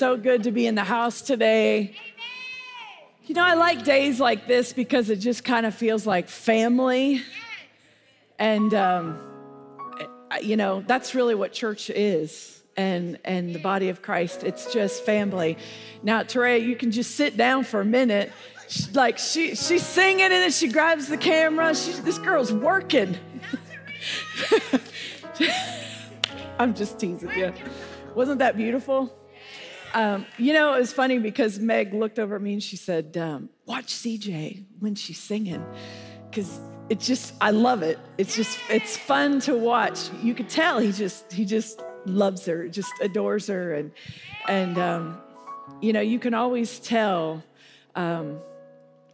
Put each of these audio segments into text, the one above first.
so good to be in the house today. You know, I like days like this because it just kind of feels like family. And, um, you know, that's really what church is and, and the body of Christ. It's just family. Now, Terea, you can just sit down for a minute. She, like she, she's singing and then she grabs the camera. She, this girl's working. I'm just teasing you. Wasn't that beautiful? Um, you know, it was funny because Meg looked over at me and she said, um, Watch CJ when she's singing. Because it just, I love it. It's just, it's fun to watch. You could tell he just, he just loves her, just adores her. And, and um, you know, you can always tell um,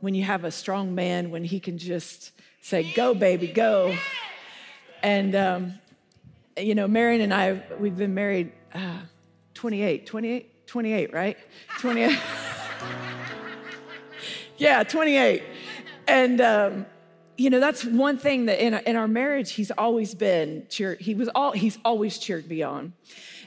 when you have a strong man, when he can just say, Go, baby, go. And, um, you know, Marion and I, we've been married uh, 28, 28, 28, right? 28. yeah, 28. And, um, you know, that's one thing that in, in our marriage, he's always been cheered. He was all, he's always cheered me on.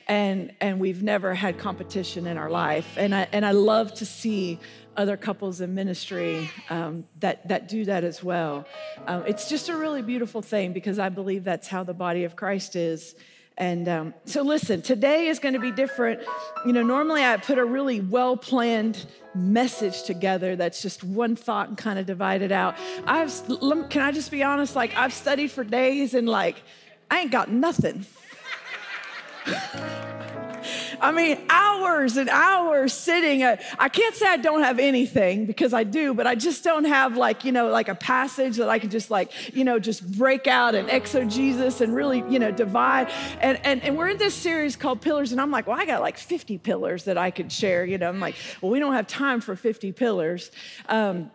And, and we've never had competition in our life. And I, and I love to see other couples in ministry um, that, that do that as well. Um, it's just a really beautiful thing because I believe that's how the body of Christ is. And um, so, listen, today is going to be different. You know, normally I put a really well planned message together that's just one thought and kind of divided out. I've, can I just be honest? Like, I've studied for days and, like, I ain't got nothing. I mean, hours and hours sitting. I can't say I don't have anything because I do, but I just don't have like, you know, like a passage that I can just like, you know, just break out and exegesis and really, you know, divide. And, and, and we're in this series called Pillars, and I'm like, well, I got like 50 pillars that I could share. You know, I'm like, well, we don't have time for 50 pillars. Um,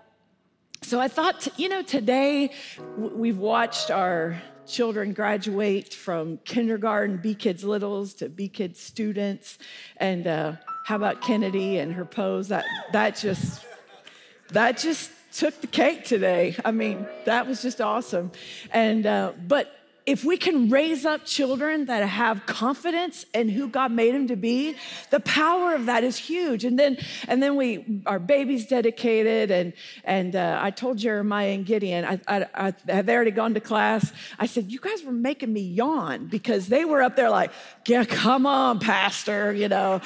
so I thought, you know, today we've watched our children graduate from kindergarten, B Kids Littles to B Kids students. And uh, how about Kennedy and her pose? That, that just, that just took the cake today. I mean, that was just awesome. And, uh, but if we can raise up children that have confidence in who God made them to be, the power of that is huge. And then, and then we, our babies dedicated, and and uh, I told Jeremiah and Gideon, I, I, I have already gone to class. I said, you guys were making me yawn because they were up there like, yeah, come on, pastor, you know,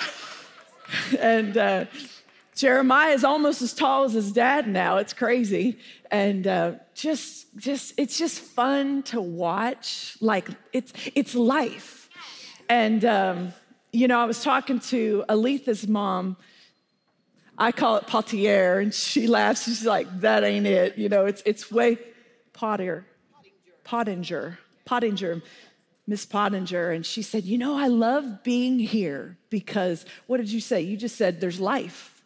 and. Uh, Jeremiah is almost as tall as his dad now. It's crazy. And uh, just, just, it's just fun to watch. Like, it's, it's life. And, um, you know, I was talking to Aletha's mom. I call it Potier, and she laughs. She's like, that ain't it. You know, it's, it's way Potter, Pottinger, Pottinger. Miss Pottinger, and she said, You know, I love being here because what did you say? You just said there's life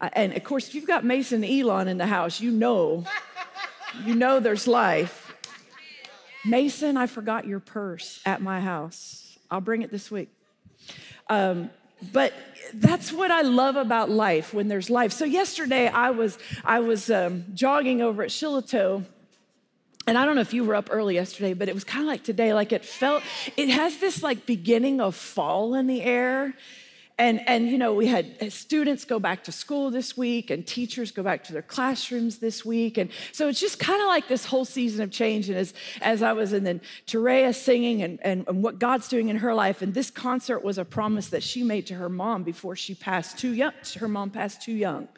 and of course, if you've got Mason Elon in the house, you know, you know there's life. Mason, I forgot your purse at my house. I'll bring it this week. Um, but that's what I love about life when there's life. So yesterday I was I was um, jogging over at Shiloh, and I don't know if you were up early yesterday, but it was kind of like today. Like it felt it has this like beginning of fall in the air. And, and, you know, we had uh, students go back to school this week and teachers go back to their classrooms this week. And so it's just kind of like this whole season of change. And as, as I was in then Terea singing and, and, and what God's doing in her life, and this concert was a promise that she made to her mom before she passed too young. Her mom passed too young.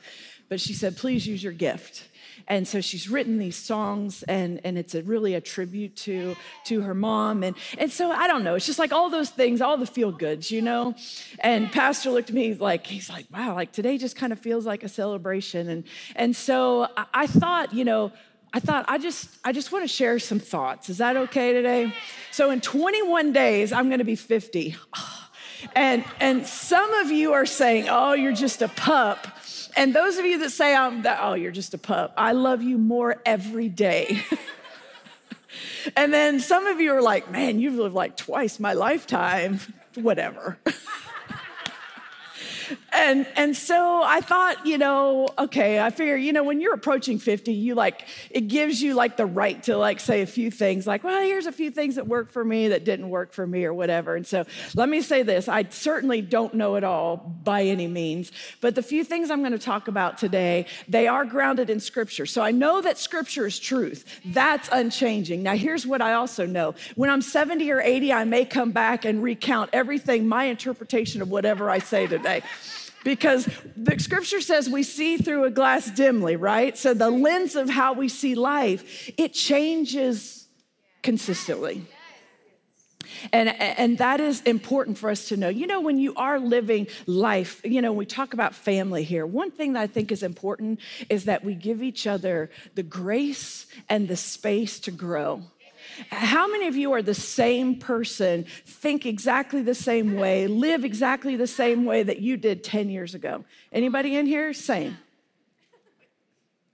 But she said, please use your gift. And so she's written these songs, and, and it's a, really a tribute to, to her mom. And, and so I don't know, it's just like all those things, all the feel goods, you know? And Pastor looked at me like, he's like, wow, like today just kind of feels like a celebration. And, and so I, I thought, you know, I thought I just I just want to share some thoughts. Is that okay today? So in 21 days I'm going to be 50. And and some of you are saying, "Oh, you're just a pup." And those of you that say, I'm that, oh, you're just a pup, I love you more every day. and then some of you are like, man, you've lived like twice my lifetime, whatever. and and so I thought, you know, okay, I figure, you know, when you're approaching 50, you like it gives you like the right to like say a few things like, well, here's a few things that worked for me that didn't work for me or whatever. And so let me say this, I certainly don't know it all by any means, but the few things I'm going to talk about today, they are grounded in scripture. So I know that scripture is truth. That's unchanging. Now here's what I also know. When I'm 70 or 80, I may come back and recount everything my interpretation of whatever I say today because the scripture says we see through a glass dimly, right? So the lens of how we see life, it changes consistently. And, and that is important for us to know. You know, when you are living life, you know, we talk about family here. One thing that I think is important is that we give each other the grace and the space to grow. How many of you are the same person, think exactly the same way, live exactly the same way that you did 10 years ago? Anybody in here? Same.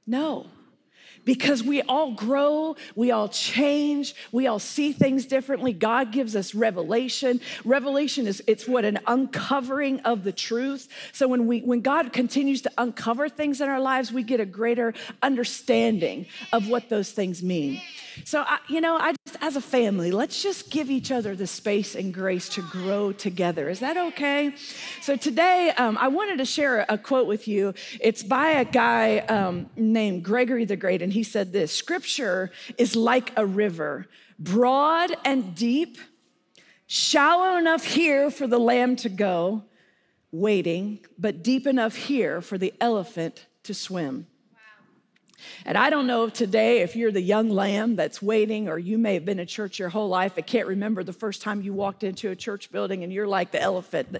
No because we all grow, we all change, we all see things differently. God gives us revelation. Revelation is it's what an uncovering of the truth. So when we when God continues to uncover things in our lives, we get a greater understanding of what those things mean. So, I, you know, I just, as a family, let's just give each other the space and grace to grow together. Is that okay? So, today, um, I wanted to share a quote with you. It's by a guy um, named Gregory the Great, and he said this Scripture is like a river, broad and deep, shallow enough here for the lamb to go, waiting, but deep enough here for the elephant to swim. And I don't know today, if you're the young lamb that's waiting, or you may have been in church your whole life I can't remember the first time you walked into a church building and you're like the elephant.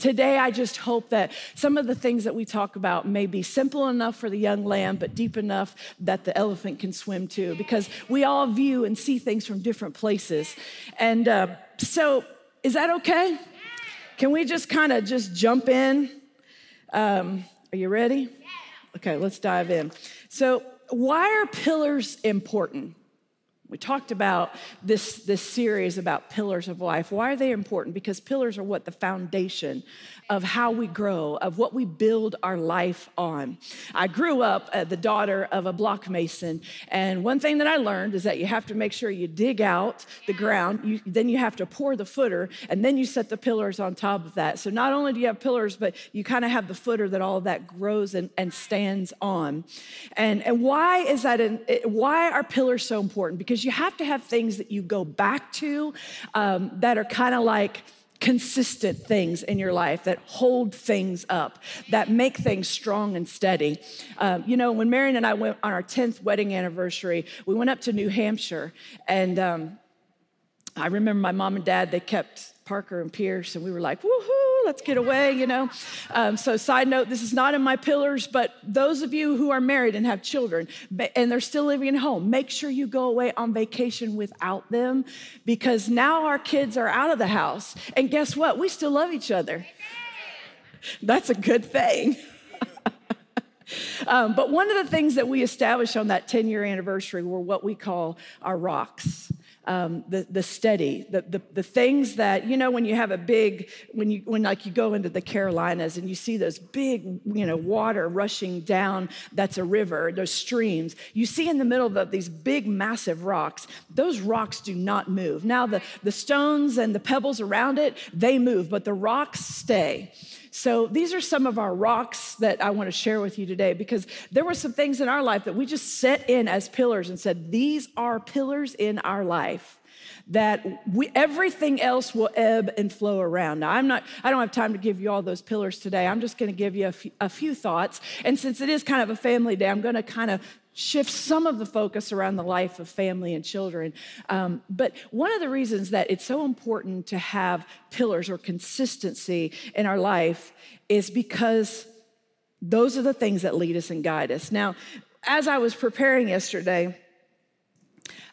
Today, I just hope that some of the things that we talk about may be simple enough for the young lamb, but deep enough that the elephant can swim too, because we all view and see things from different places. And uh, so, is that okay? Can we just kind of just jump in? Um, are you ready? Okay, let's dive in. So, why are pillars important? We talked about this, this series about pillars of life. Why are they important? Because pillars are what the foundation of how we grow, of what we build our life on. I grew up uh, the daughter of a block mason, and one thing that I learned is that you have to make sure you dig out the ground, you, then you have to pour the footer, and then you set the pillars on top of that. So not only do you have pillars, but you kind of have the footer that all that grows and, and stands on. And, and why is that? An, why are pillars so important? Because you have to have things that you go back to um, that are kind of like, consistent things in your life that hold things up, that make things strong and steady. Um, you know, when Marion and I went on our 10th wedding anniversary, we went up to New Hampshire, and um, I remember my mom and dad, they kept Parker and Pierce, and we were like, woohoo! let's get away, you know. Um, so, side note, this is not in my pillars, but those of you who are married and have children and they're still living at home, make sure you go away on vacation without them because now our kids are out of the house. And guess what? We still love each other. That's a good thing. um, but one of the things that we established on that 10 year anniversary were what we call our rocks um, the, the steady, the, the, the things that, you know, when you have a big, when you, when like you go into the Carolinas and you see those big, you know, water rushing down, that's a river, those streams, you see in the middle of these big, massive rocks, those rocks do not move. Now, the, the stones and the pebbles around it, they move, but the rocks stay. So these are some of our rocks that I want to share with you today because there were some things in our life that we just set in as pillars and said, these are pillars in our life that we, everything else will ebb and flow around. Now, I'm not, I don't have time to give you all those pillars today. I'm just going to give you a few, a few thoughts. And since it is kind of a family day, I'm going to kind of shift some of the focus around the life of family and children. Um, but one of the reasons that it's so important to have pillars or consistency in our life is because those are the things that lead us and guide us. Now, as I was preparing yesterday,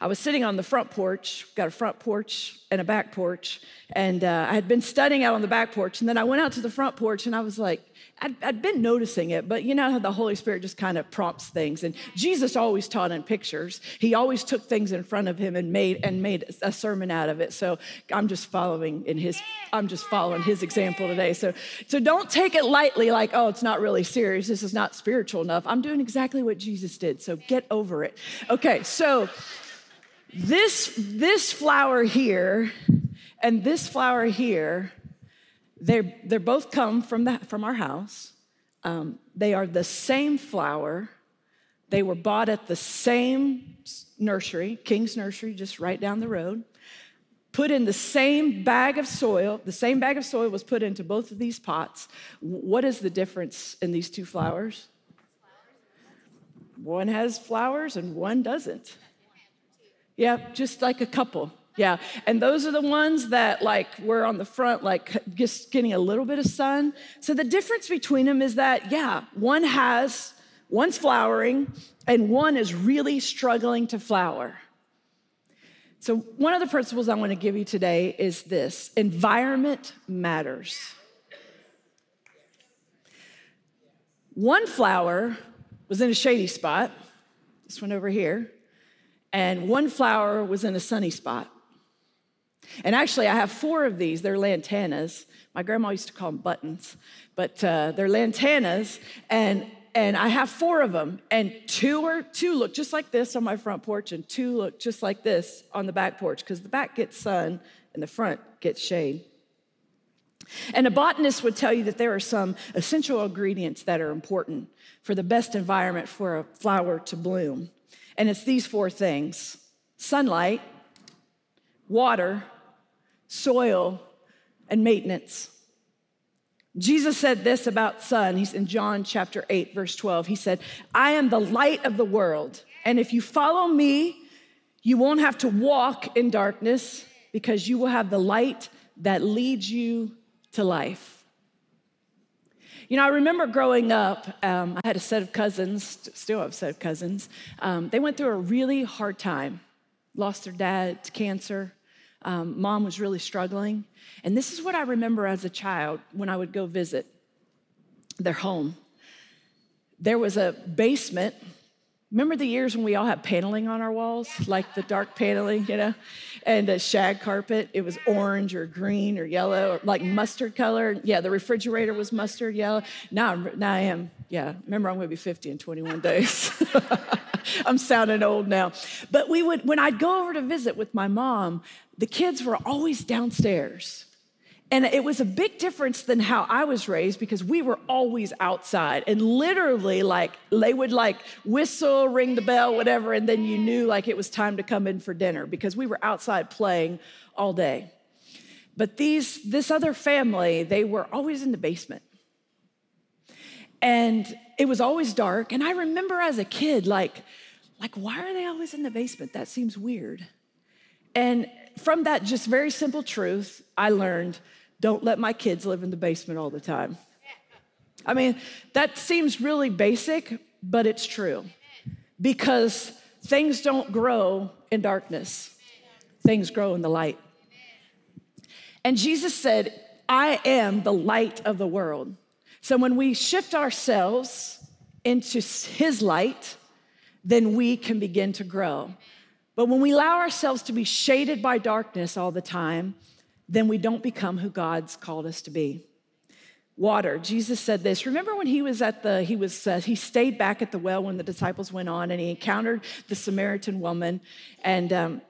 I was sitting on the front porch, got a front porch and a back porch, and uh, I had been studying out on the back porch. And then I went out to the front porch and I was like, I'd, I'd been noticing it, but you know how the Holy Spirit just kind of prompts things. And Jesus always taught in pictures. He always took things in front of him and made and made a sermon out of it. So I'm just following in his, I'm just following his example today. So, so don't take it lightly, like, oh, it's not really serious. This is not spiritual enough. I'm doing exactly what Jesus did. So get over it. Okay, so this this flower here and this flower here they're, they're both come from, the, from our house. Um, they are the same flower. They were bought at the same nursery, King's Nursery, just right down the road. Put in the same bag of soil. The same bag of soil was put into both of these pots. What is the difference in these two flowers? One has flowers and one doesn't. Yeah, just like a couple. Yeah, and those are the ones that like were on the front, like just getting a little bit of sun. So the difference between them is that, yeah, one has, one's flowering, and one is really struggling to flower. So, one of the principles I want to give you today is this environment matters. One flower was in a shady spot, this one over here, and one flower was in a sunny spot. And actually, I have four of these. They're lantanas. My grandma used to call them buttons, but uh, they're lantanas. And and I have four of them, and two are two look just like this on my front porch, and two look just like this on the back porch, because the back gets sun and the front gets shade. And a botanist would tell you that there are some essential ingredients that are important for the best environment for a flower to bloom. And it's these four things sunlight, water, soil, and maintenance. Jesus said this about sun. He's in John chapter 8, verse 12. He said, I am the light of the world. And if you follow me, you won't have to walk in darkness because you will have the light that leads you to life. You know, I remember growing up, um, I had a set of cousins, still have a set of cousins. Um, they went through a really hard time, lost their dad to cancer. Um, mom was really struggling. And this is what I remember as a child when I would go visit their home. There was a basement. Remember the years when we all had paneling on our walls, like the dark paneling, you know, and a shag carpet? It was orange or green or yellow or like mustard color. Yeah, the refrigerator was mustard yellow. Now, now I am, yeah, remember I'm going to be 50 in 21 days. I'm sounding old now. But we would, when I'd go over to visit with my mom, the kids were always downstairs. And it was a big difference than how I was raised because we were always outside and literally like they would like whistle, ring the bell, whatever, and then you knew like it was time to come in for dinner because we were outside playing all day. But these this other family, they were always in the basement. And it was always dark. And I remember as a kid, like, like, why are they always in the basement? That seems weird. And from that just very simple truth, I learned don't let my kids live in the basement all the time. I mean, that seems really basic, but it's true. Because things don't grow in darkness, things grow in the light. And Jesus said, I am the light of the world. So when we shift ourselves into His light, then we can begin to grow. But when we allow ourselves to be shaded by darkness all the time, then we don't become who God's called us to be. Water. Jesus said this. Remember when he was at the he was uh, he stayed back at the well when the disciples went on and he encountered the Samaritan woman and um,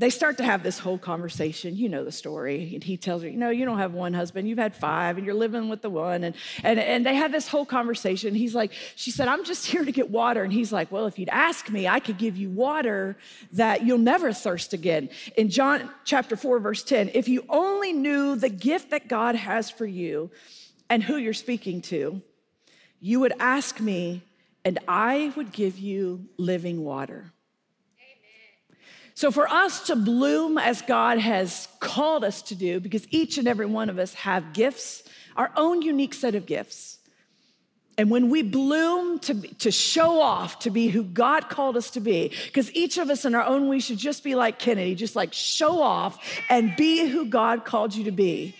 they start to have this whole conversation. You know the story. And he tells her, you know, you don't have one husband, you've had five, and you're living with the one. And, and, and they have this whole conversation. He's like, she said, I'm just here to get water. And he's like, well, if you'd ask me, I could give you water that you'll never thirst again. In John chapter 4, verse 10, if you only knew the gift that God has for you and who you're speaking to, you would ask me, and I would give you living water. So, for us to bloom as God has called us to do, because each and every one of us have gifts, our own unique set of gifts. And when we bloom to, to show off to be who God called us to be, because each of us in our own we should just be like Kennedy, just like show off and be who God called you to be.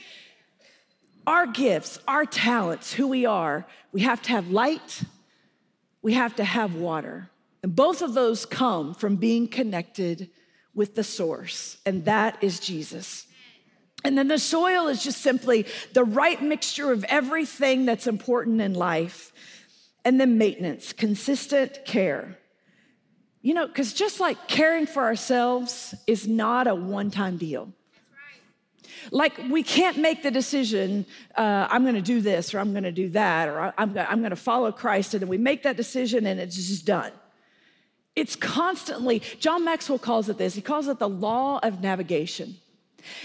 Our gifts, our talents, who we are, we have to have light, we have to have water. And both of those come from being connected with the source, and that is Jesus. And then the soil is just simply the right mixture of everything that's important in life. And then maintenance, consistent care. You know, because just like caring for ourselves is not a one time deal. Like, we can't make the decision, uh, I'm gonna do this or I'm gonna do that or I'm, I'm gonna follow Christ, and then we make that decision and it's just done. It's constantly, John Maxwell calls it this, he calls it the law of navigation.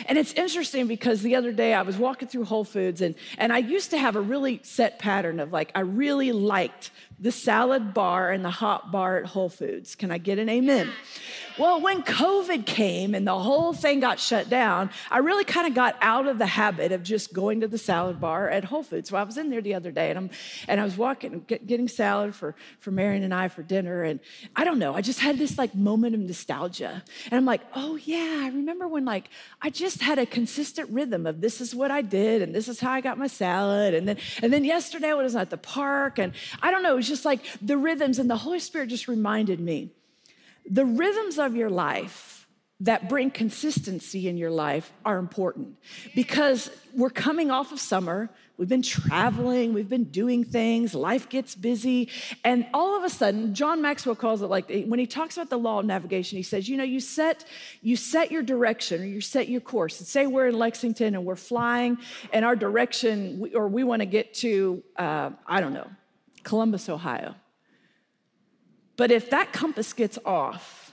And it's interesting because the other day I was walking through Whole Foods and, and I used to have a really set pattern of like, I really liked the salad bar and the hot bar at Whole Foods. Can I get an amen? Well, when COVID came and the whole thing got shut down, I really kind of got out of the habit of just going to the salad bar at Whole Foods. So I was in there the other day and I'm and I was walking get, getting salad for for Marion and I for dinner and I don't know, I just had this like moment of nostalgia. And I'm like, "Oh yeah, I remember when like I just had a consistent rhythm of this is what I did and this is how I got my salad." And then and then yesterday I was at the park and I don't know, it was just like the rhythms and the Holy Spirit just reminded me the rhythms of your life that bring consistency in your life are important because we're coming off of summer. We've been traveling, we've been doing things, life gets busy. And all of a sudden, John Maxwell calls it like when he talks about the law of navigation, he says, you know, you set you set your direction or you set your course. And say we're in Lexington and we're flying, and our direction, or we want to get to, uh, I don't know, Columbus, Ohio. But if that compass gets off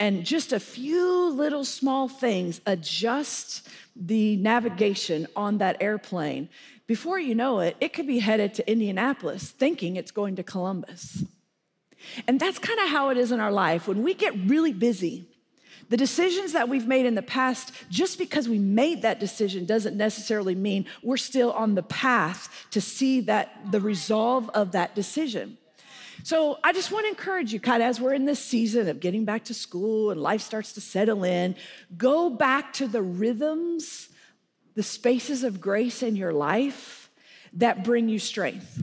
and just a few little small things adjust the navigation on that airplane, before you know it, it could be headed to Indianapolis thinking it's going to Columbus. And that's kind of how it is in our life. When we get really busy, the decisions that we've made in the past, just because we made that decision doesn't necessarily mean we're still on the path to see that the resolve of that decision. So I just want to encourage you, kind of as we're in this season of getting back to school and life starts to settle in, go back to the rhythms, the spaces of grace in your life that bring you strength,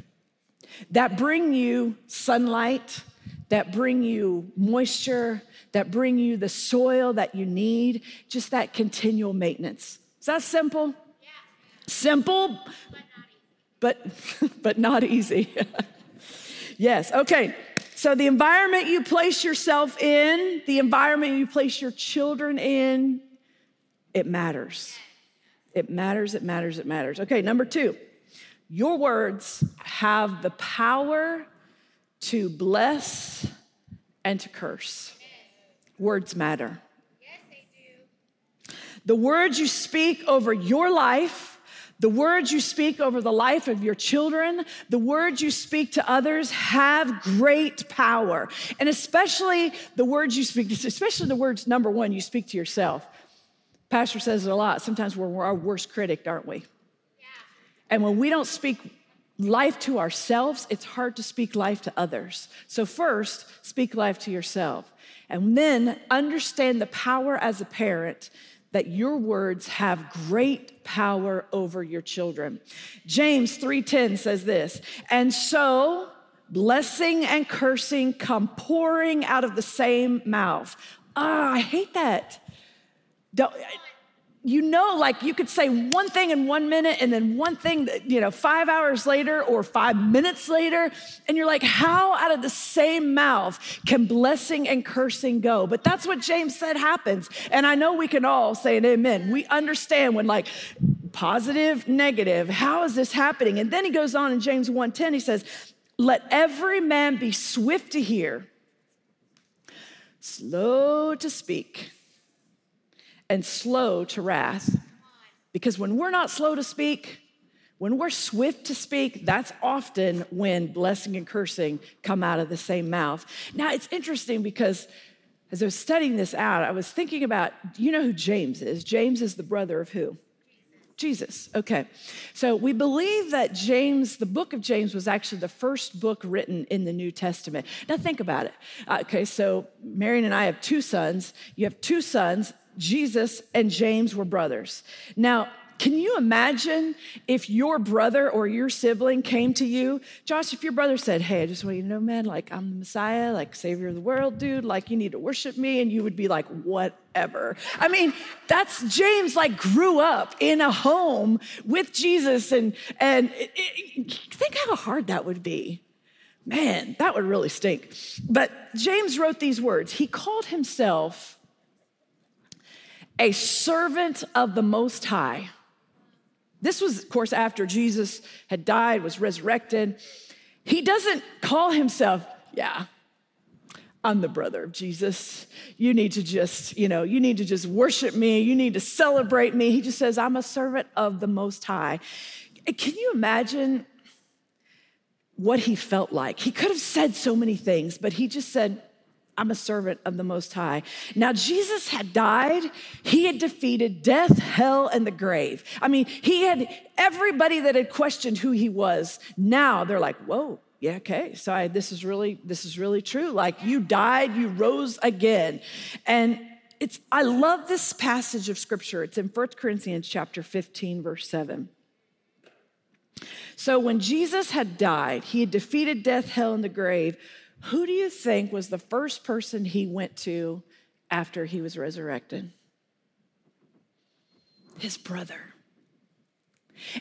that bring you sunlight, that bring you moisture, that bring you the soil that you need, just that continual maintenance. Is that simple? Yeah. Simple, but not easy. But, but not easy. Yes, okay. So the environment you place yourself in, the environment you place your children in, it matters. It matters, it matters, it matters. Okay, number two, your words have the power to bless and to curse. Words matter. Yes, they do. The words you speak over your life the words you speak over the life of your children, the words you speak to others have great power. And especially the words you speak, especially the words number one, you speak to yourself. Pastor says it a lot. Sometimes we're, our worst critic, aren't we? Yeah. And when we don't speak life to ourselves, it's hard to speak life to others. So, first, speak life to yourself. And then understand the power as a parent that your words have great power over your children. James 3:10 says this, and so blessing and cursing come pouring out of the same mouth. Ah, I hate that. Don't, you know, like you could say one thing in one minute and then one thing, you know, five hours later or five minutes later. And you're like, how out of the same mouth can blessing and cursing go? But that's what James said happens. And I know we can all say an amen. We understand when like positive, negative, how is this happening? And then he goes on in James 1:10, he says, let every man be swift to hear, slow to speak and slow to wrath. Because when we're not slow to speak, when we're swift to speak, that's often when blessing and cursing come out of the same mouth. Now, it's interesting because as I was studying this out, I was thinking about you know who James is? James is the brother of who? Jesus. Okay. So we believe that James, the book of James, was actually the first book written in the New Testament. Now think about it. Uh, okay, so Marion and I have two sons. You have two sons. Jesus and James were brothers. Now, can you imagine if your brother or your sibling came to you? Josh, if your brother said, Hey, I just want you to know, man, like I'm the Messiah, like Savior of the world, dude, like you need to worship me, and you would be like, Whatever. I mean, that's James, like grew up in a home with Jesus, and, and it, it, think how hard that would be. Man, that would really stink. But James wrote these words. He called himself a servant of the Most High. This was, of course, after Jesus had died, was resurrected. He doesn't call himself, yeah, I'm the brother of Jesus. You need to just, you know, you need to just worship me. You need to celebrate me. He just says, I'm a servant of the Most High. Can you imagine what he felt like? He could have said so many things, but he just said, I'm a servant of the Most High. Now, Jesus had died. He had defeated death, hell, and the grave. I mean, he had everybody that had questioned who he was. Now they're like, whoa, yeah, okay. So I, this is really, this is really true. Like you died, you rose again. And it's, I love this passage of scripture. It's in 1 Corinthians chapter 15, verse 7. So when Jesus had died, he had defeated death, hell, and the grave. Who do you think was the first person he went to after he was resurrected? His brother.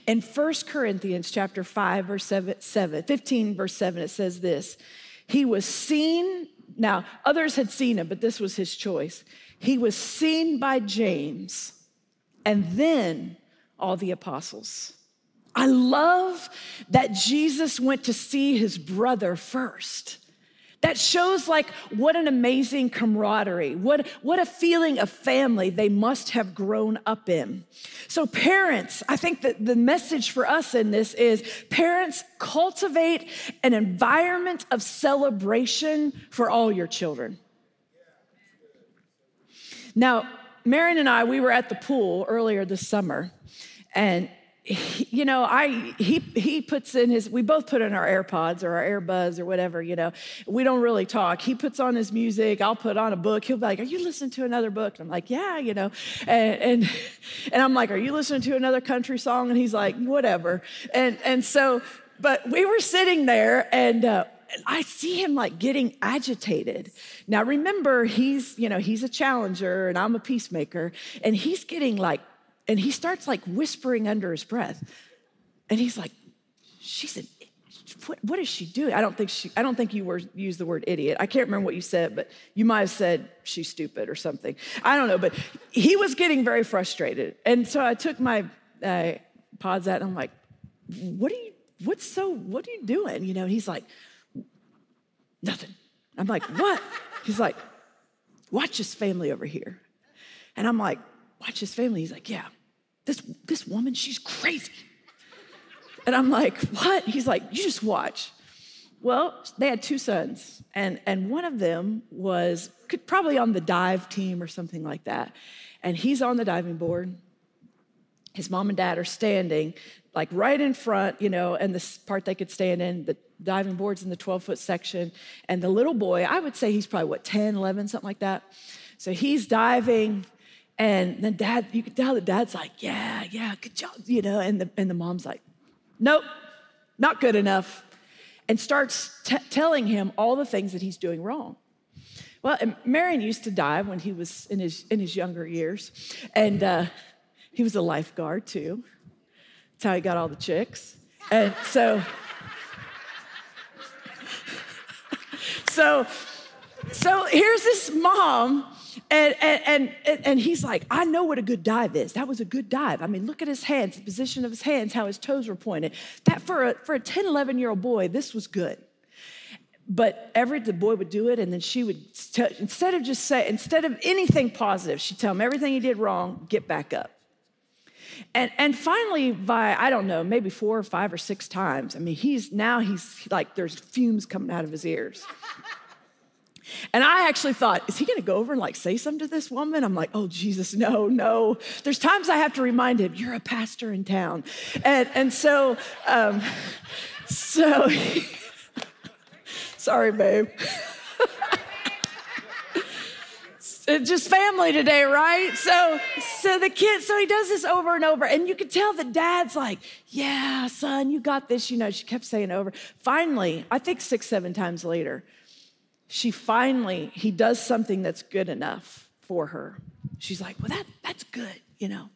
In 1 Corinthians chapter 5 verse 7, 7 15 verse 7 it says this. He was seen, now others had seen him, but this was his choice. He was seen by James and then all the apostles. I love that Jesus went to see his brother first. That shows like what an amazing camaraderie, what, what a feeling of family they must have grown up in. So, parents, I think that the message for us in this is parents cultivate an environment of celebration for all your children. Now, Marion and I, we were at the pool earlier this summer, and you know, I he he puts in his. We both put in our AirPods or our AirBuds or whatever. You know, we don't really talk. He puts on his music. I'll put on a book. He'll be like, "Are you listening to another book?" And I'm like, "Yeah," you know, and and and I'm like, "Are you listening to another country song?" And he's like, "Whatever." And and so, but we were sitting there and. Uh, I see him like getting agitated. Now remember, he's, you know, he's a challenger and I'm a peacemaker, and he's getting like and he starts like whispering under his breath. And he's like, she's an what, what is she doing? I don't think she, I don't think you were used the word idiot. I can't remember what you said, but you might have said she's stupid or something. I don't know, but he was getting very frustrated. And so I took my uh, pods out and I'm like, what are you, what's so, what are you doing? You know, he's like, nothing. I'm like, what? He's like, watch this family over here. And I'm like, watch his family. He's like, yeah, this, this woman, she's crazy. And I'm like, what? He's like, you just watch. Well, they had two sons, and, and one of them was could, probably on the dive team or something like that. And he's on the diving board. His mom and dad are standing, like right in front, you know, and this part they could stand in, the diving board's in the 12 foot section. And the little boy, I would say he's probably what, 10, 11, something like that. So he's diving, and then dad, you could tell that dad's like, yeah, yeah, good job, you know, and the, and the mom's like, nope, not good enough, and starts t- telling him all the things that he's doing wrong. Well, Marion used to dive when he was in his, in his younger years, and uh, he was a lifeguard too. That's how he got all the chicks. And so, so, so here's this mom and, and, and, and he's like, I know what a good dive is. That was a good dive. I mean, look at his hands, the position of his hands, how his toes were pointed. That for a, for a 10, 11 year old boy, this was good. But every the boy would do it, and then she would instead of just say instead of anything positive, she'd tell him everything he did wrong, get back up. And and finally, by I don't know, maybe four or five or six times. I mean, he's now he's like there's fumes coming out of his ears. And I actually thought, is he gonna go over and like say something to this woman? I'm like, oh, Jesus, no, no. There's times I have to remind him, you're a pastor in town. And, and so, um, so, sorry, babe. it's just family today, right? So, so the kid, so he does this over and over, and you can tell the dad's like, "Yeah, son, you got this." You know, she kept saying over. Finally, I think six, seven times later, she finally he does something that's good enough for her. She's like, "Well, that that's good," you know.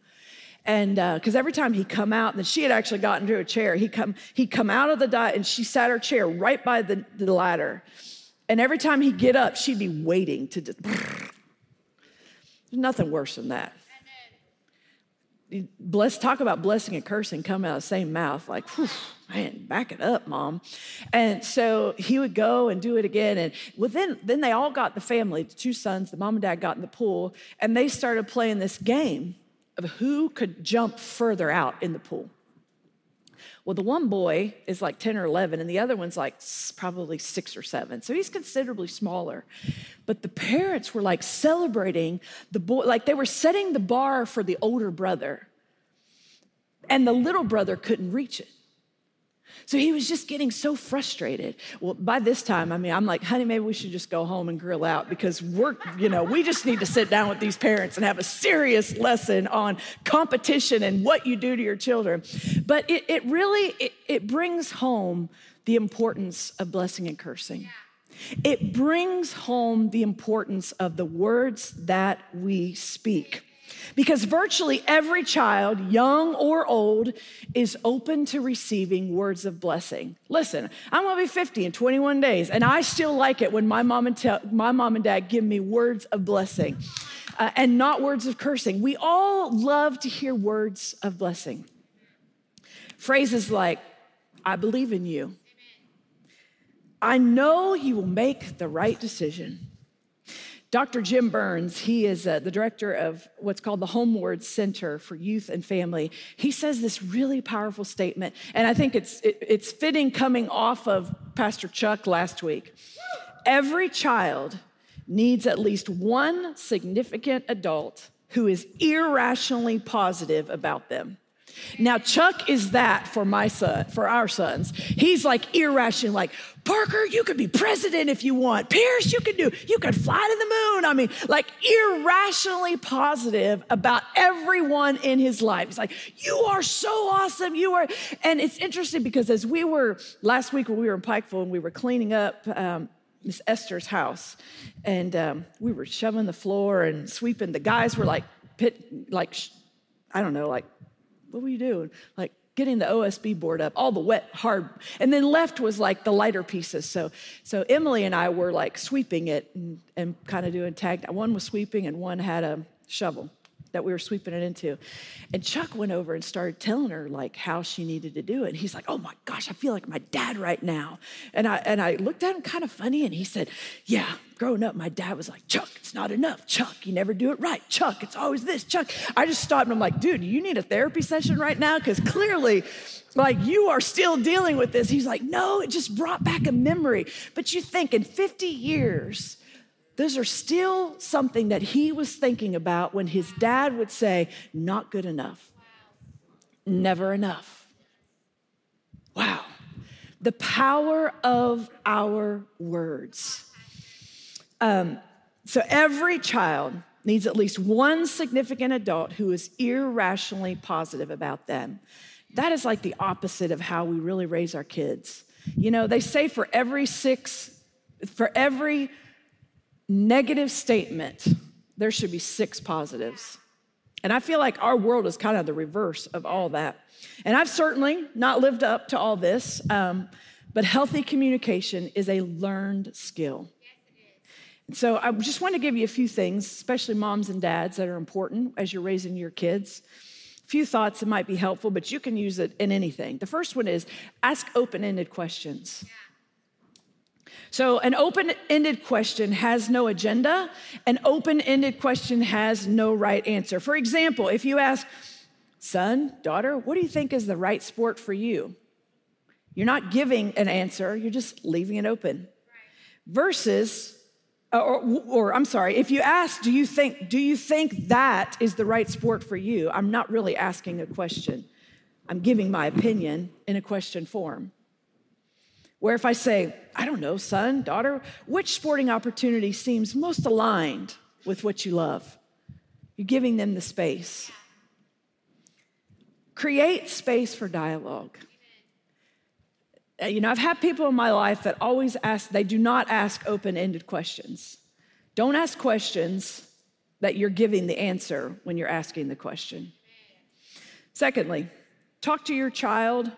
And because uh, every time he come out, and she had actually gotten to a chair, he come he come out of the diet, and she sat her chair right by the, the ladder. And every time he'd get up, she'd be waiting to. Just, There's nothing worse than that. Bless, talk about blessing and cursing coming out of the same mouth. Like, whew, man, back it up, mom. And so he would go and do it again. And well then then they all got the family, the two sons, the mom and dad got in the pool, and they started playing this game of who could jump further out in the pool. Well, the one boy is like 10 or 11, and the other one's like probably six or seven. So he's considerably smaller. But the parents were like celebrating the boy, like they were setting the bar for the older brother. And the little brother couldn't reach it. So he was just getting so frustrated. Well, by this time, I mean, I'm like, honey, maybe we should just go home and grill out because we're, you know, we just need to sit down with these parents and have a serious lesson on competition and what you do to your children. But it, it really, it, it brings home the importance of blessing and cursing. It brings home the importance of the words that we speak. Because virtually every child, young or old, is open to receiving words of blessing. Listen, I'm gonna be 50 in 21 days, and I still like it when my mom and, my mom and dad give me words of blessing uh, and not words of cursing. We all love to hear words of blessing. Phrases like, I believe in you. I know you will make the right decision. Dr. Jim Burns, he is uh, the director of what's called the HomeWord Center for Youth and Family. He says this really powerful statement, and I think it's, it, it's fitting coming off of Pastor Chuck last week. Every child needs at least one significant adult who is irrationally positive about them. Now, Chuck is that for my son, for our sons. He's like irrational, like, Parker, you could be president if you want. Pierce, you could do, you could fly to the moon. I mean, like irrationally positive about everyone in his life. He's like, you are so awesome. You are. And it's interesting because as we were last week when we were in Pikeville and we were cleaning up, um, Miss Esther's house, and um, we were shoving the floor and sweeping. The guys were like pit, like I don't know, like what were you doing? Like getting the OSB board up, all the wet, hard. And then left was like the lighter pieces. So, so Emily and I were like sweeping it and, and kind of doing tag. One was sweeping and one had a shovel that we were sweeping it into. And Chuck went over and started telling her like how she needed to do it. And he's like, "Oh my gosh, I feel like my dad right now." And I and I looked at him kind of funny, and he said, "Yeah, growing up, my dad was like, Chuck, it's not enough. Chuck, you never do it right. Chuck, it's always this. Chuck." I just stopped and I'm like, "Dude, you need a therapy session right now because clearly." Like you are still dealing with this. He's like, no, it just brought back a memory. But you think in 50 years, those are still something that he was thinking about when his dad would say, Not good enough, never enough. Wow. The power of our words. Um, so every child needs at least one significant adult who is irrationally positive about them. That is like the opposite of how we really raise our kids. You know, they say for every six, for every negative statement, there should be six positives. And I feel like our world is kind of the reverse of all that. And I've certainly not lived up to all this, um, but healthy communication is a learned skill. So I just want to give you a few things, especially moms and dads, that are important as you're raising your kids. A few thoughts that might be helpful, but you can use it in anything. The first one is ask open ended questions. Yeah. So, an open ended question has no agenda, an open ended question has no right answer. For example, if you ask, son, daughter, what do you think is the right sport for you? You're not giving an answer, you're just leaving it open. Versus uh, or, or I'm sorry, if you ask, do you think, do you think that is the right sport for you? I'm not really asking a question. I'm giving my opinion in a question form. Where if I say, I don't know, son, daughter, which sporting opportunity seems most aligned with what you love? You're giving them the space. Create space for dialogue. Uh, you know, I've had people in my life that always ask, they do not ask open ended questions. Don't ask questions that you're giving the answer when you're asking the question. Secondly, talk to your child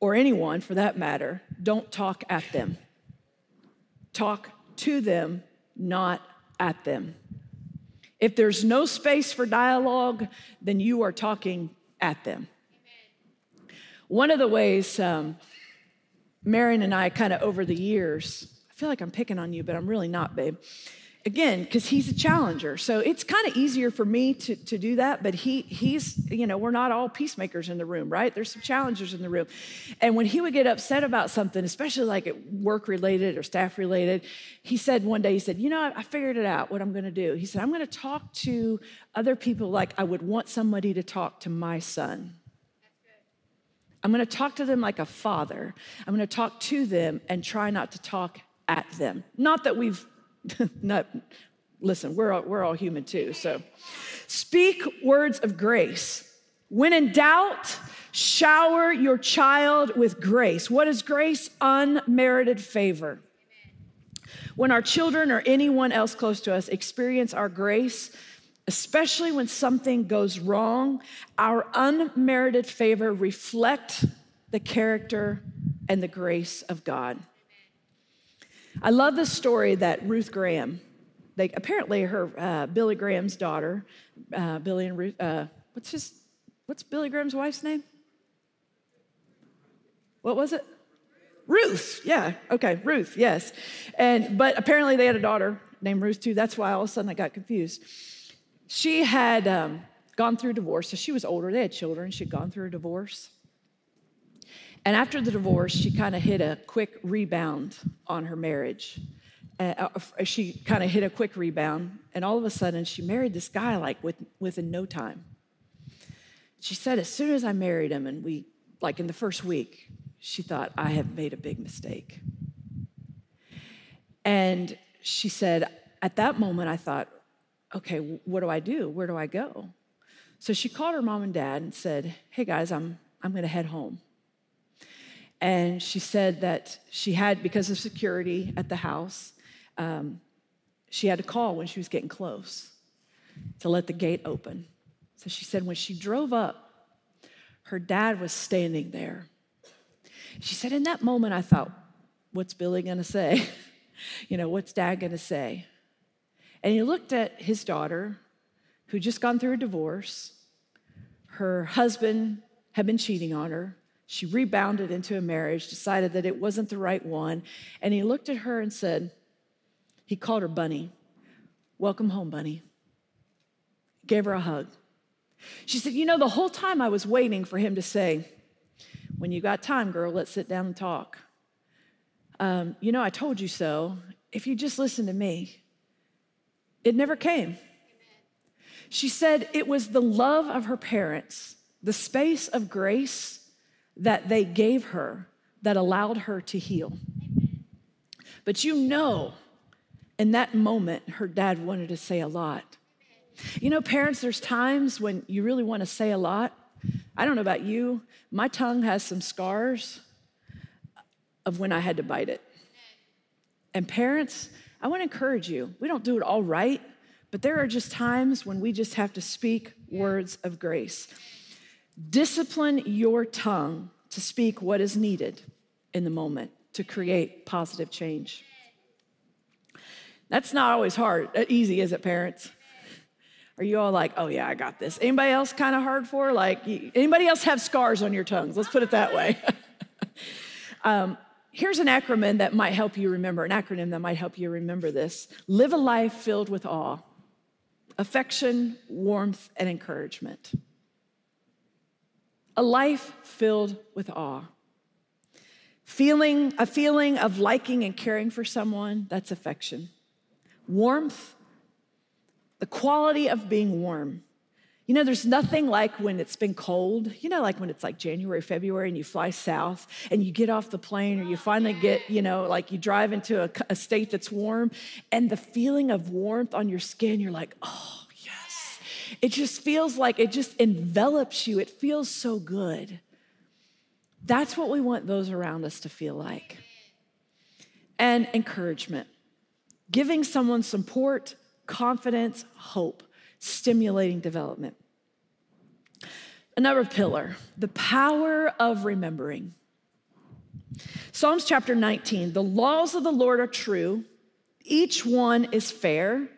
or anyone for that matter. Don't talk at them. Talk to them, not at them. If there's no space for dialogue, then you are talking at them. One of the ways um, Marion and I kind of over the years, I feel like I'm picking on you, but I'm really not, babe. Again, because he's a challenger. So it's kind of easier for me to, to do that, but he he's, you know, we're not all peacemakers in the room, right? There's some challengers in the room. And when he would get upset about something, especially like work related or staff related, he said one day, he said, You know, I, figured it out what I'm gonna do. He said, I'm gonna talk to other people like I would want somebody to talk to my son. I'm going to talk to them like a father. I'm going to talk to them and try not to talk at them. Not that we've, not, listen, we're all, we're all human too. So speak words of grace. When in doubt, shower your child with grace. What is grace? Unmerited favor. When our children or anyone else close to us experience our grace, especially when something goes wrong, our unmerited favor reflect the character and the grace of God. I love the story that Ruth Graham, they, apparently her uh, Billy Graham's daughter, uh, Billy and Ruth, uh, what's his, what's Billy Graham's wife's name? What was it? Ruth. Yeah. Okay. Ruth. Yes. And but apparently they had a daughter named Ruth too. That's why all of a sudden I got confused she had um, gone through divorce, so she was older. They had children. She'd gone through a divorce. And after the divorce, she kind of hit a quick rebound on her marriage. Uh, uh she kind of hit a quick rebound, and all of a sudden, she married this guy like with, within no time. She said, as soon as I married him, and we, like in the first week, she thought, I have made a big mistake. And she said, at that moment, I thought, okay, what do I do? Where do I go? So she called her mom and dad and said, hey guys, I'm, I'm going to head home. And she said that she had, because of security at the house, um, she had to call when she was getting close to let the gate open. So she said when she drove up, her dad was standing there. She said, in that moment, I thought, what's Billy gonna say? you know, what's dad gonna say? And he looked at his daughter, who'd just gone through a divorce. Her husband had been cheating on her. She rebounded into a marriage, decided that it wasn't the right one. And he looked at her and said, he called her Bunny. Welcome home, Bunny. Gave her a hug. She said, You know, the whole time I was waiting for him to say, When you got time, girl, let's sit down and talk. Um, you know, I told you so. If you just listen to me, it never came. She said it was the love of her parents, the space of grace that they gave her that allowed her to heal. But you know, in that moment, her dad wanted to say a lot. You know, parents, there's times when you really want to say a lot. I don't know about you, my tongue has some scars of when I had to bite it. And parents, I want to encourage you. We don't do it all right, but there are just times when we just have to speak words of grace. Discipline your tongue to speak what is needed in the moment to create positive change. That's not always hard, uh, easy, is it, parents? Are you all like, oh yeah, I got this? Anybody else kind of hard for? Like, anybody else have scars on your tongues? Let's put it that way. um, Here's an acronym that might help you remember, an acronym that might help you remember this. Live a life filled with awe, affection, warmth, and encouragement. A life filled with awe. Feeling a feeling of liking and caring for someone, that's affection. Warmth, the quality of being warm. You know, there's nothing like when it's been cold, you know, like when it's like January, February, and you fly south and you get off the plane or you finally get, you know, like you drive into a, a state that's warm and the feeling of warmth on your skin, you're like, oh. It just feels like it just envelops you. It feels so good. That's what we want those around us to feel like. And encouragement, giving someone support, confidence, hope stimulating development. Another pillar, the power of remembering. Psalms chapter 19 the laws of the Lord are true, each one is fair.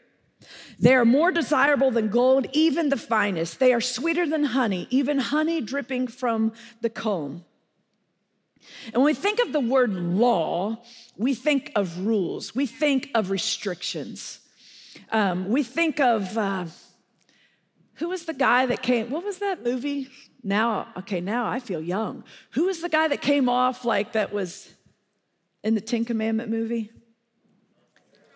They are more desirable than gold, even the finest. They are sweeter than honey, even honey dripping from the comb. And when we think of the word law, we think of rules, we think of restrictions. Um, we think of uh, who was the guy that came? What was that movie? Now, okay, now I feel young. Who was the guy that came off like that was in the Ten Commandment movie?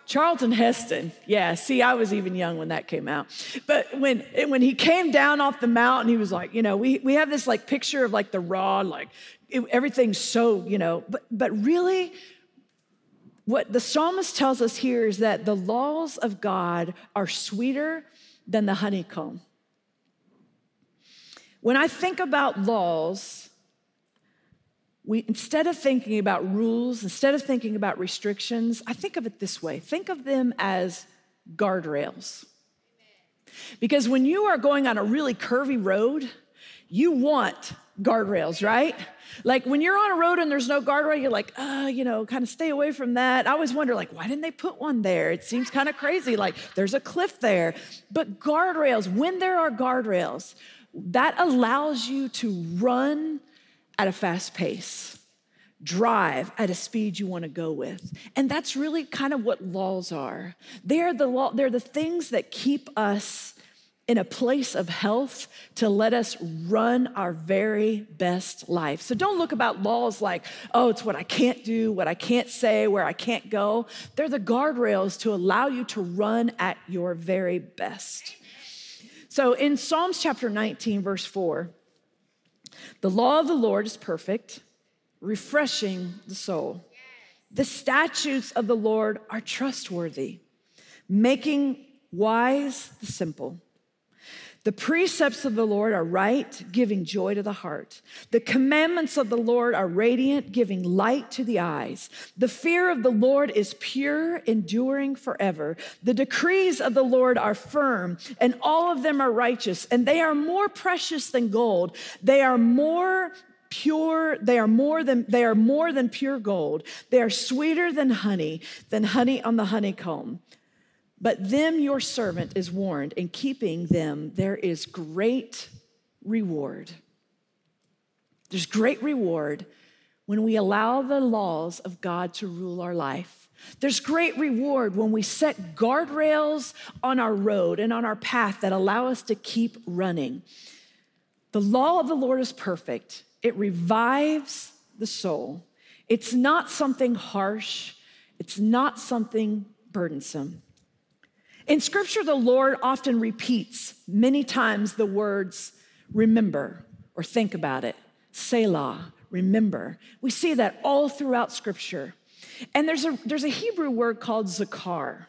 Charlton Heston. Yeah, see, I was even young when that came out. But when, when he came down off the mountain, he was like, you know, we, we have this like picture of like the rod, like it, everything's so, you know, but, but really, what the psalmist tells us here is that the laws of God are sweeter than the honeycomb. When I think about laws, we, instead of thinking about rules, instead of thinking about restrictions, I think of it this way think of them as guardrails. Because when you are going on a really curvy road, you want guardrails, right? Like when you're on a road and there's no guardrail, you're like, uh, you know, kind of stay away from that. I always wonder, like, why didn't they put one there? It seems kind of crazy. Like there's a cliff there. But guardrails, when there are guardrails, that allows you to run at a fast pace, drive at a speed you want to go with. And that's really kind of what laws are. They're the law, they're the things that keep us in a place of health to let us run our very best life. So don't look about laws like, oh, it's what I can't do, what I can't say, where I can't go. They're the guardrails to allow you to run at your very best. So in Psalms chapter 19, verse 4, the law of the Lord is perfect, refreshing the soul. The statutes of the Lord are trustworthy, making wise the simple. The precepts of the Lord are right, giving joy to the heart. The commandments of the Lord are radiant, giving light to the eyes. The fear of the Lord is pure, enduring forever. The decrees of the Lord are firm, and all of them are righteous, and they are more precious than gold. They are more pure they are more than they are more than pure gold they are sweeter than honey than honey on the honeycomb but them your servant is warned, in keeping them there is great reward. There's great reward when we allow the laws of God to rule our life. There's great reward when we set guardrails on our road and on our path that allow us to keep running. The law of the Lord is perfect, it revives the soul. It's not something harsh, it's not something burdensome. In scripture, the Lord often repeats many times the words remember or think about it, Selah, remember. We see that all throughout scripture. And there's a, there's a Hebrew word called zakar.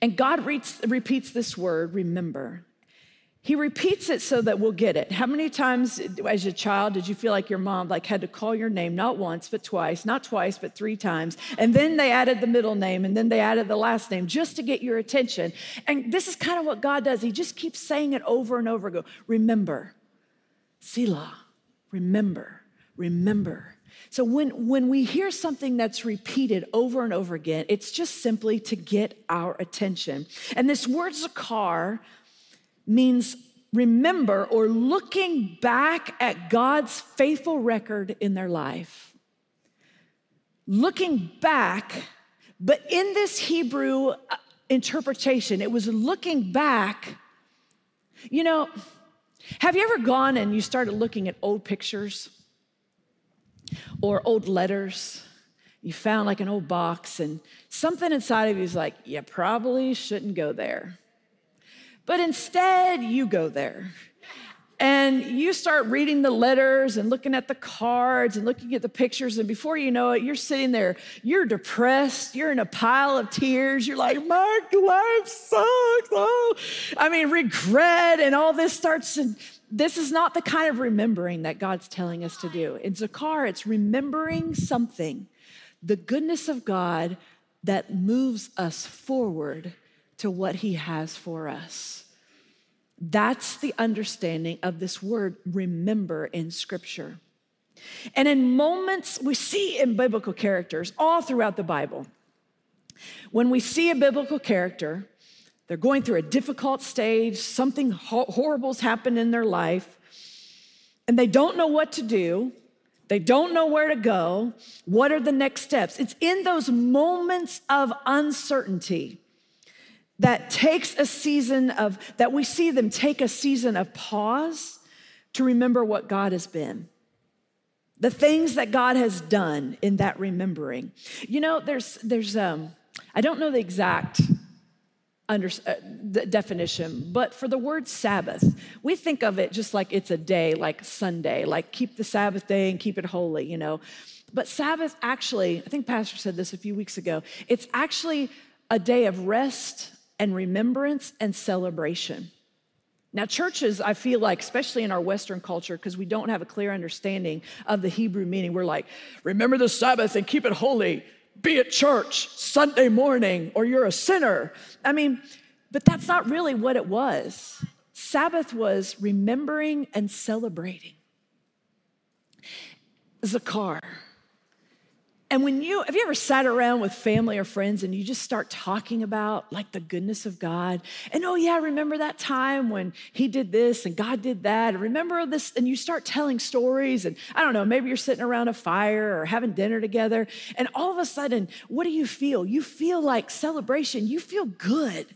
And God reads, repeats this word, remember. He repeats it so that we'll get it. How many times as a child did you feel like your mom like had to call your name not once but twice, not twice but 3 times. And then they added the middle name and then they added the last name just to get your attention. And this is kind of what God does. He just keeps saying it over and over go, remember. Selah, remember, remember. So when, when we hear something that's repeated over and over again, it's just simply to get our attention. And this word zakar means remember or looking back at God's faithful record in their life. Looking back, but in this Hebrew uh, interpretation, it was looking back. You know, have you ever gone and you started looking at old pictures? or old letters. You found like an old box, and something inside of you is like, you probably shouldn't go there. But instead, you go there. And you start reading the letters and looking at the cards and looking at the pictures. And before you know it, you're sitting there, you're depressed, you're in a pile of tears. You're like, my life sucks. Oh, I mean, regret and all this starts. And this is not the kind of remembering that God's telling us to do. In Zakar, it's remembering something, the goodness of God that moves us forward to what He has for us. That's the understanding of this word remember in scripture. And in moments we see in biblical characters all throughout the Bible, when we see a biblical character, they're going through a difficult stage, something horrible's happened in their life, and they don't know what to do. They don't know where to go. What are the next steps? It's in those moments of uncertainty that takes a season of, that we see them take a season of pause to remember what God has been. The things that God has done in that remembering. You know, there's, there's, um, I don't know the exact under, uh, the definition, but for the word Sabbath, we think of it just like it's a day, like Sunday, like keep the Sabbath day and keep it holy, you know. But Sabbath actually, I think Pastor said this a few weeks ago, it's actually a day of rest and remembrance and celebration. Now, churches, I feel like, especially in our Western culture, because we don't have a clear understanding of the Hebrew meaning, we're like, remember the Sabbath and keep it holy. Be at church Sunday morning, or you're a sinner. I mean, but that's not really what it was. Sabbath was remembering and celebrating. Zakar, and when you, have you ever sat around with family or friends and you just start talking about like the goodness of God? And oh, yeah, remember that time when he did this and God did that? And remember this? And you start telling stories. And I don't know, maybe you're sitting around a fire or having dinner together. And all of a sudden, what do you feel? You feel like celebration. You feel good.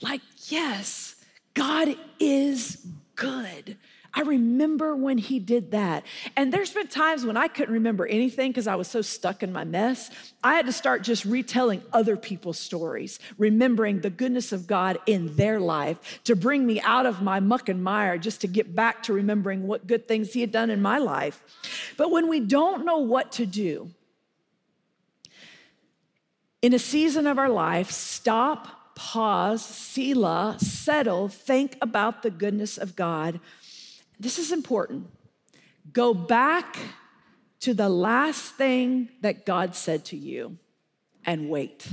Like, yes, God is good. I remember when he did that. And there's been times when I couldn't remember anything because I was so stuck in my mess. I had to start just retelling other people's stories, remembering the goodness of God in their life to bring me out of my muck and mire, just to get back to remembering what good things he had done in my life. But when we don't know what to do, in a season of our life, stop, pause, Selah, settle, think about the goodness of God this is important. Go back to the last thing that God said to you and wait.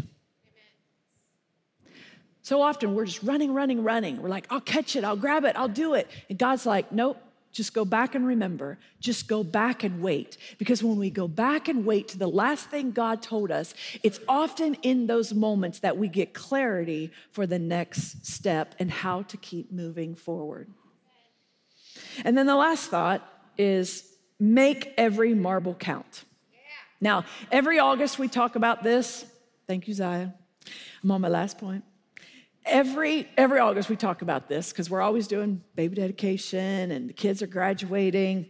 So often we're just running, running, running. We're like, I'll catch it, I'll grab it, I'll do it. And God's like, nope, just go back and remember. Just go back and wait. Because when we go back and wait to the last thing God told us, it's often in those moments that we get clarity for the next step and how to keep moving forward. And then the last thought is make every marble count. Now, every August we talk about this. Thank you, Zaya. I'm on my last point. Every, every August we talk about this because we're always doing baby dedication and the kids are graduating.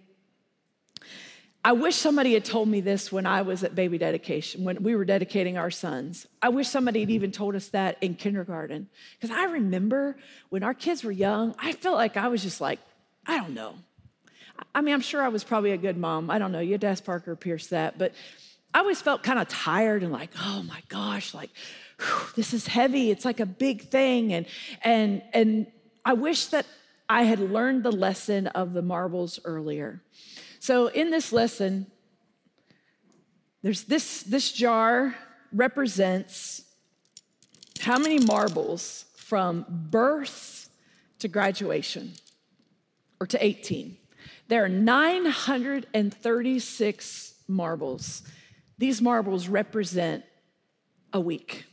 I wish somebody had told me this when I was at baby dedication, when we were dedicating our sons. I wish somebody had even told us that in kindergarten. Because I remember when our kids were young, I felt like I was just like I don't know. I mean, I'm sure I was probably a good mom. I don't know. You had to ask Parker Pierce that. But I always felt kind of tired and like, oh my gosh, like, whew, this is heavy. It's like a big thing. And, and, and I wish that I had learned the lesson of the marbles earlier. So in this lesson, there's this, this jar represents how many marbles from birth to graduation or to 18. There are 936 marbles. These marbles represent a week.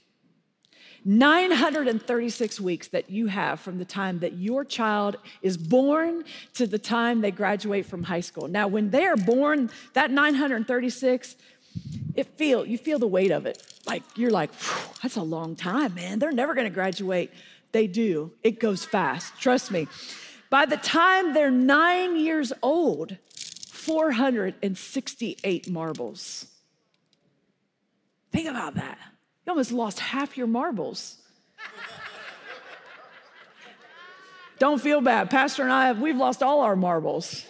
936 weeks that you have from the time that your child is born to the time they graduate from high school. Now, when they are born, that 936, it feel you feel the weight of it. Like you're like, that's a long time, man. They're never going to graduate. They do. It goes fast. Trust me. By the time they're nine years old, 468 marbles. Think about that. You almost lost half your marbles. Don't feel bad. Pastor and I, we've lost all our marbles.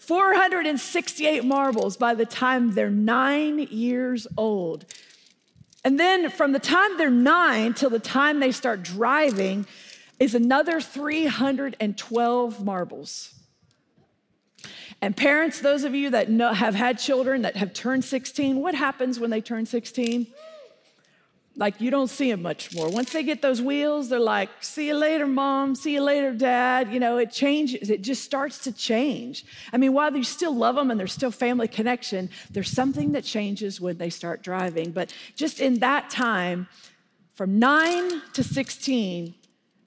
468 marbles by the time they're nine years old. And then from the time they're nine till the time they start driving is another 312 marbles. And parents, those of you that know, have had children that have turned 16, what happens when they turn 16? Like you don't see them much more. Once they get those wheels, they're like, see you later, mom, see you later, dad. You know, it changes, it just starts to change. I mean, while you still love them and there's still family connection, there's something that changes when they start driving. But just in that time, from nine to 16,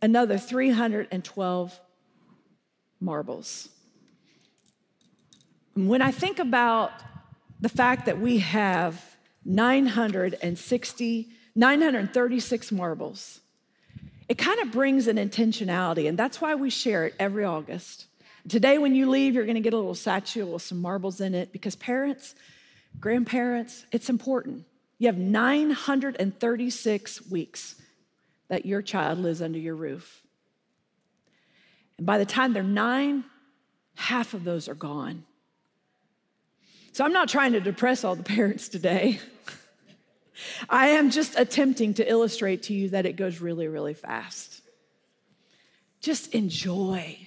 another 312 marbles. When I think about the fact that we have 960, 936 marbles, it kind of brings an intentionality, and that's why we share it every August. Today, when you leave, you're gonna get a little satchel with some marbles in it because parents, grandparents, it's important. You have 936 weeks that your child lives under your roof. And by the time they're nine, half of those are gone. So I'm not trying to depress all the parents today. I am just attempting to illustrate to you that it goes really, really fast. Just enjoy.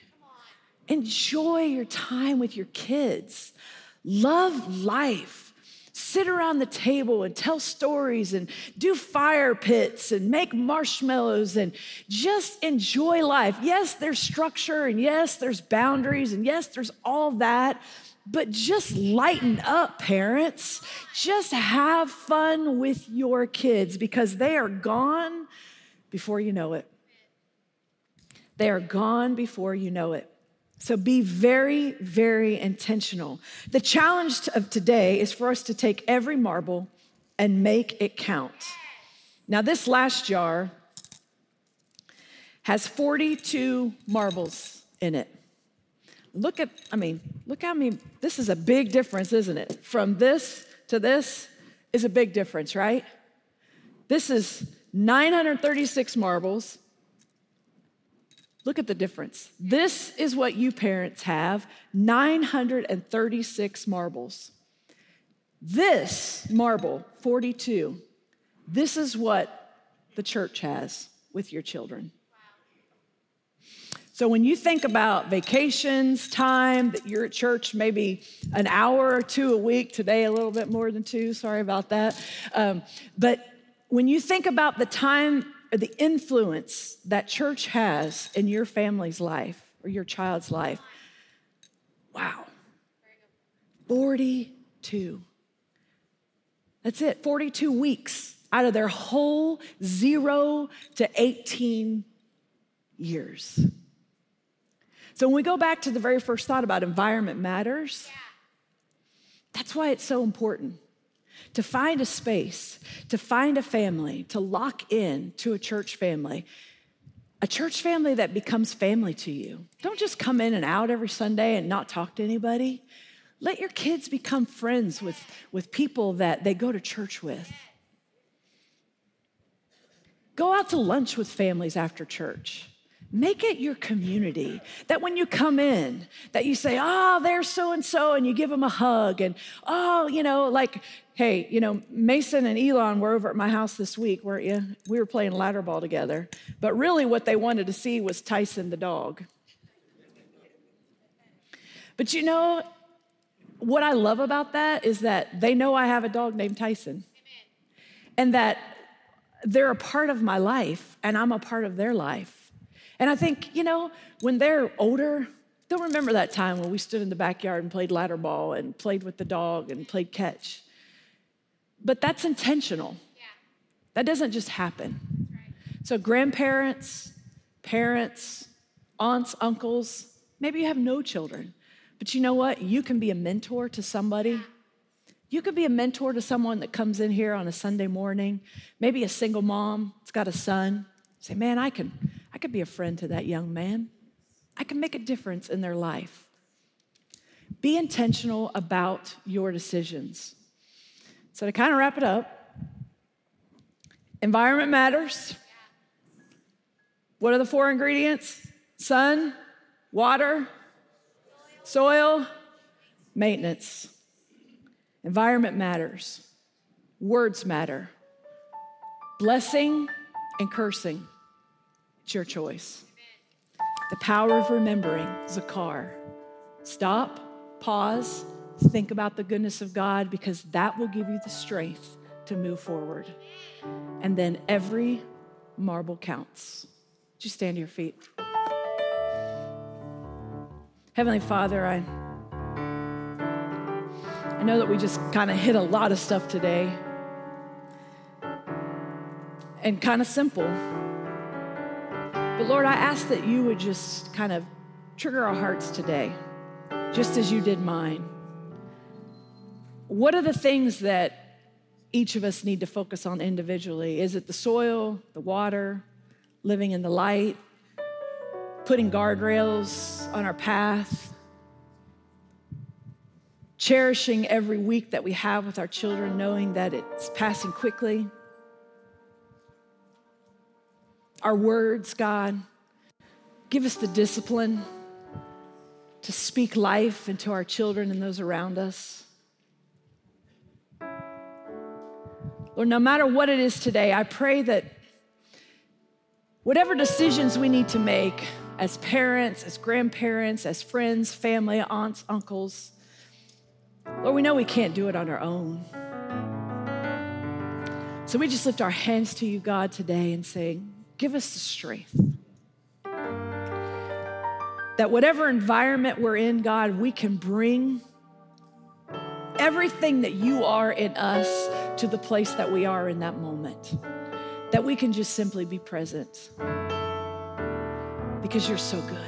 Enjoy your time with your kids. Love life. Sit around the table and tell stories and do fire pits and make marshmallows and just enjoy life. Yes, there's structure and yes, there's boundaries and yes, there's all that. But just lighten up, parents. Just have fun with your kids because they are gone before you know it. They are gone before you know it. So be very, very intentional. The challenge of today is for us to take every marble and make it count. Now, this last jar has 42 marbles in it. Look at, I mean, look how many, this is a big difference, isn't it? From this to this is a big difference, right? This is 936 marbles. Look at the difference. This is what you parents have 936 marbles. This marble, 42, this is what the church has with your children. So when you think about vacations, time that you're at church, maybe an hour or two a week, today a little bit more than two, sorry about that. Um, but when you think about the time or the influence that church has in your family's life or your child's life, wow, 42. That's it, 42 weeks out of their whole zero to 18 years. So when we go back to the very first thought about environment matters, that's why it's so important to find a space, to find a family, to lock in to a church family. A church family that becomes family to you. Don't just come in and out every Sunday and not talk to anybody. Let your kids become friends with, with people that they go to church with. Go out to lunch with families after church. Make it your community that when you come in, that you say, ah, oh, there's so and so, and you give them a hug. And oh, you know, like, hey, you know, Mason and Elon were over at my house this week, weren't you? We were playing ladder ball together. But really, what they wanted to see was Tyson the dog. But you know, what I love about that is that they know I have a dog named Tyson. And that they're a part of my life, and I'm a part of their life. And I think, you know, when they're older, they'll remember that time when we stood in the backyard and played ladder ball and played with the dog and played catch. But that's intentional. Yeah. That doesn't just happen. Right. So, grandparents, parents, aunts, uncles, maybe you have no children, but you know what? You can be a mentor to somebody. Yeah. You could be a mentor to someone that comes in here on a Sunday morning, maybe a single mom that's got a son. Say, man, I can, I could be a friend to that young man. I can make a difference in their life. Be intentional about your decisions. So, to kind of wrap it up, environment matters. What are the four ingredients? Sun, water, soil, maintenance. Environment matters. Words matter. Blessing and cursing. It's your choice. The power of remembering, Zakar. Stop, pause, think about the goodness of God because that will give you the strength to move forward. And then every marble counts. Just stand to your feet. Heavenly Father, I, I know that we just kind of hit a lot of stuff today and kind of simple. But Lord, I ask that you would just kind of trigger our hearts today, just as you did mine. What are the things that each of us need to focus on individually? Is it the soil, the water, living in the light, putting guardrails on our path, cherishing every week that we have with our children, knowing that it's passing quickly? Our words, God, give us the discipline to speak life into our children and those around us. Lord, no matter what it is today, I pray that Whatever decisions we need to make as parents, as grandparents, as friends, family, aunts, uncles, Lord, we know we can't do it on our own. So we just lift our hands to you, God, today and say, give us the strength. That whatever environment we're in, God, we can bring everything that you are in us to the place that we are in that moment that we can just simply be present because you're so good.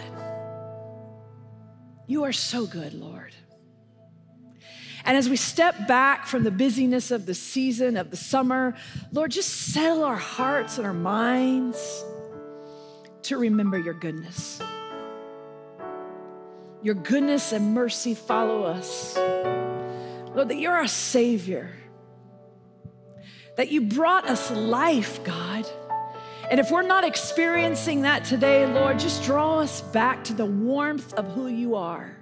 You are so good, Lord. And as we step back from the busyness of the season, of the summer, Lord, just settle our hearts and our minds to remember your goodness. Your goodness and mercy follow us. Lord, that you're our Savior that you brought us life, God. And if we're not experiencing that today, Lord, just draw us back to the warmth of who you are.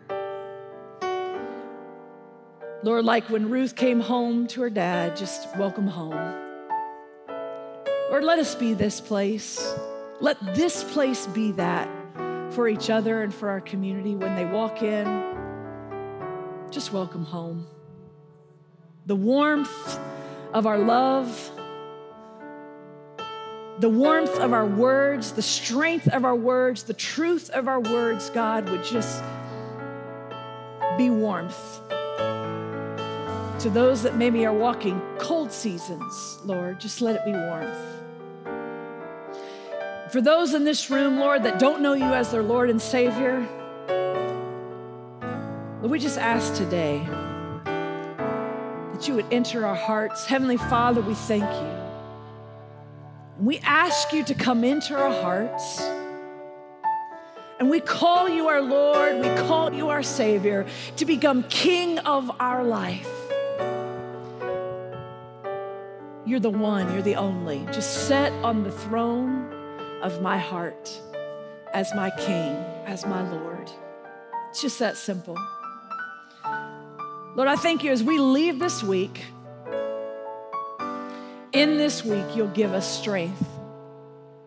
Lord, like when Ruth came home to her dad, just welcome home. Lord, let us be this place. Let this place be that for each other and for our community when they walk in. Just welcome home. The warmth of our love, the warmth of our words, the strength of our words, the truth of our words, God, would just be warmth. To those that maybe are walking cold seasons, Lord, just let it be warmth. For those in this room, Lord, that don't know you as their Lord and Savior, Lord, we just ask today that you would enter our hearts. Heavenly Father, we thank you. We ask you to come into our hearts. And we call you our Lord, we call you our Savior to become King of our life. You're the one, you're the only. Just set on the throne of my heart as my King, as my Lord. It's just that simple. Lord, I thank you as we leave this week, in this week, you'll give us strength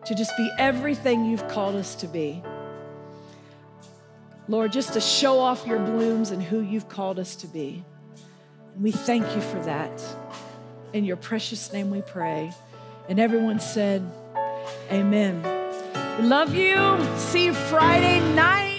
to just be everything you've called us to be. Lord, just to show off your blooms and who you've called us to be. And we thank you for that. In your precious name we pray. And everyone said, Amen. We love you. See you Friday night.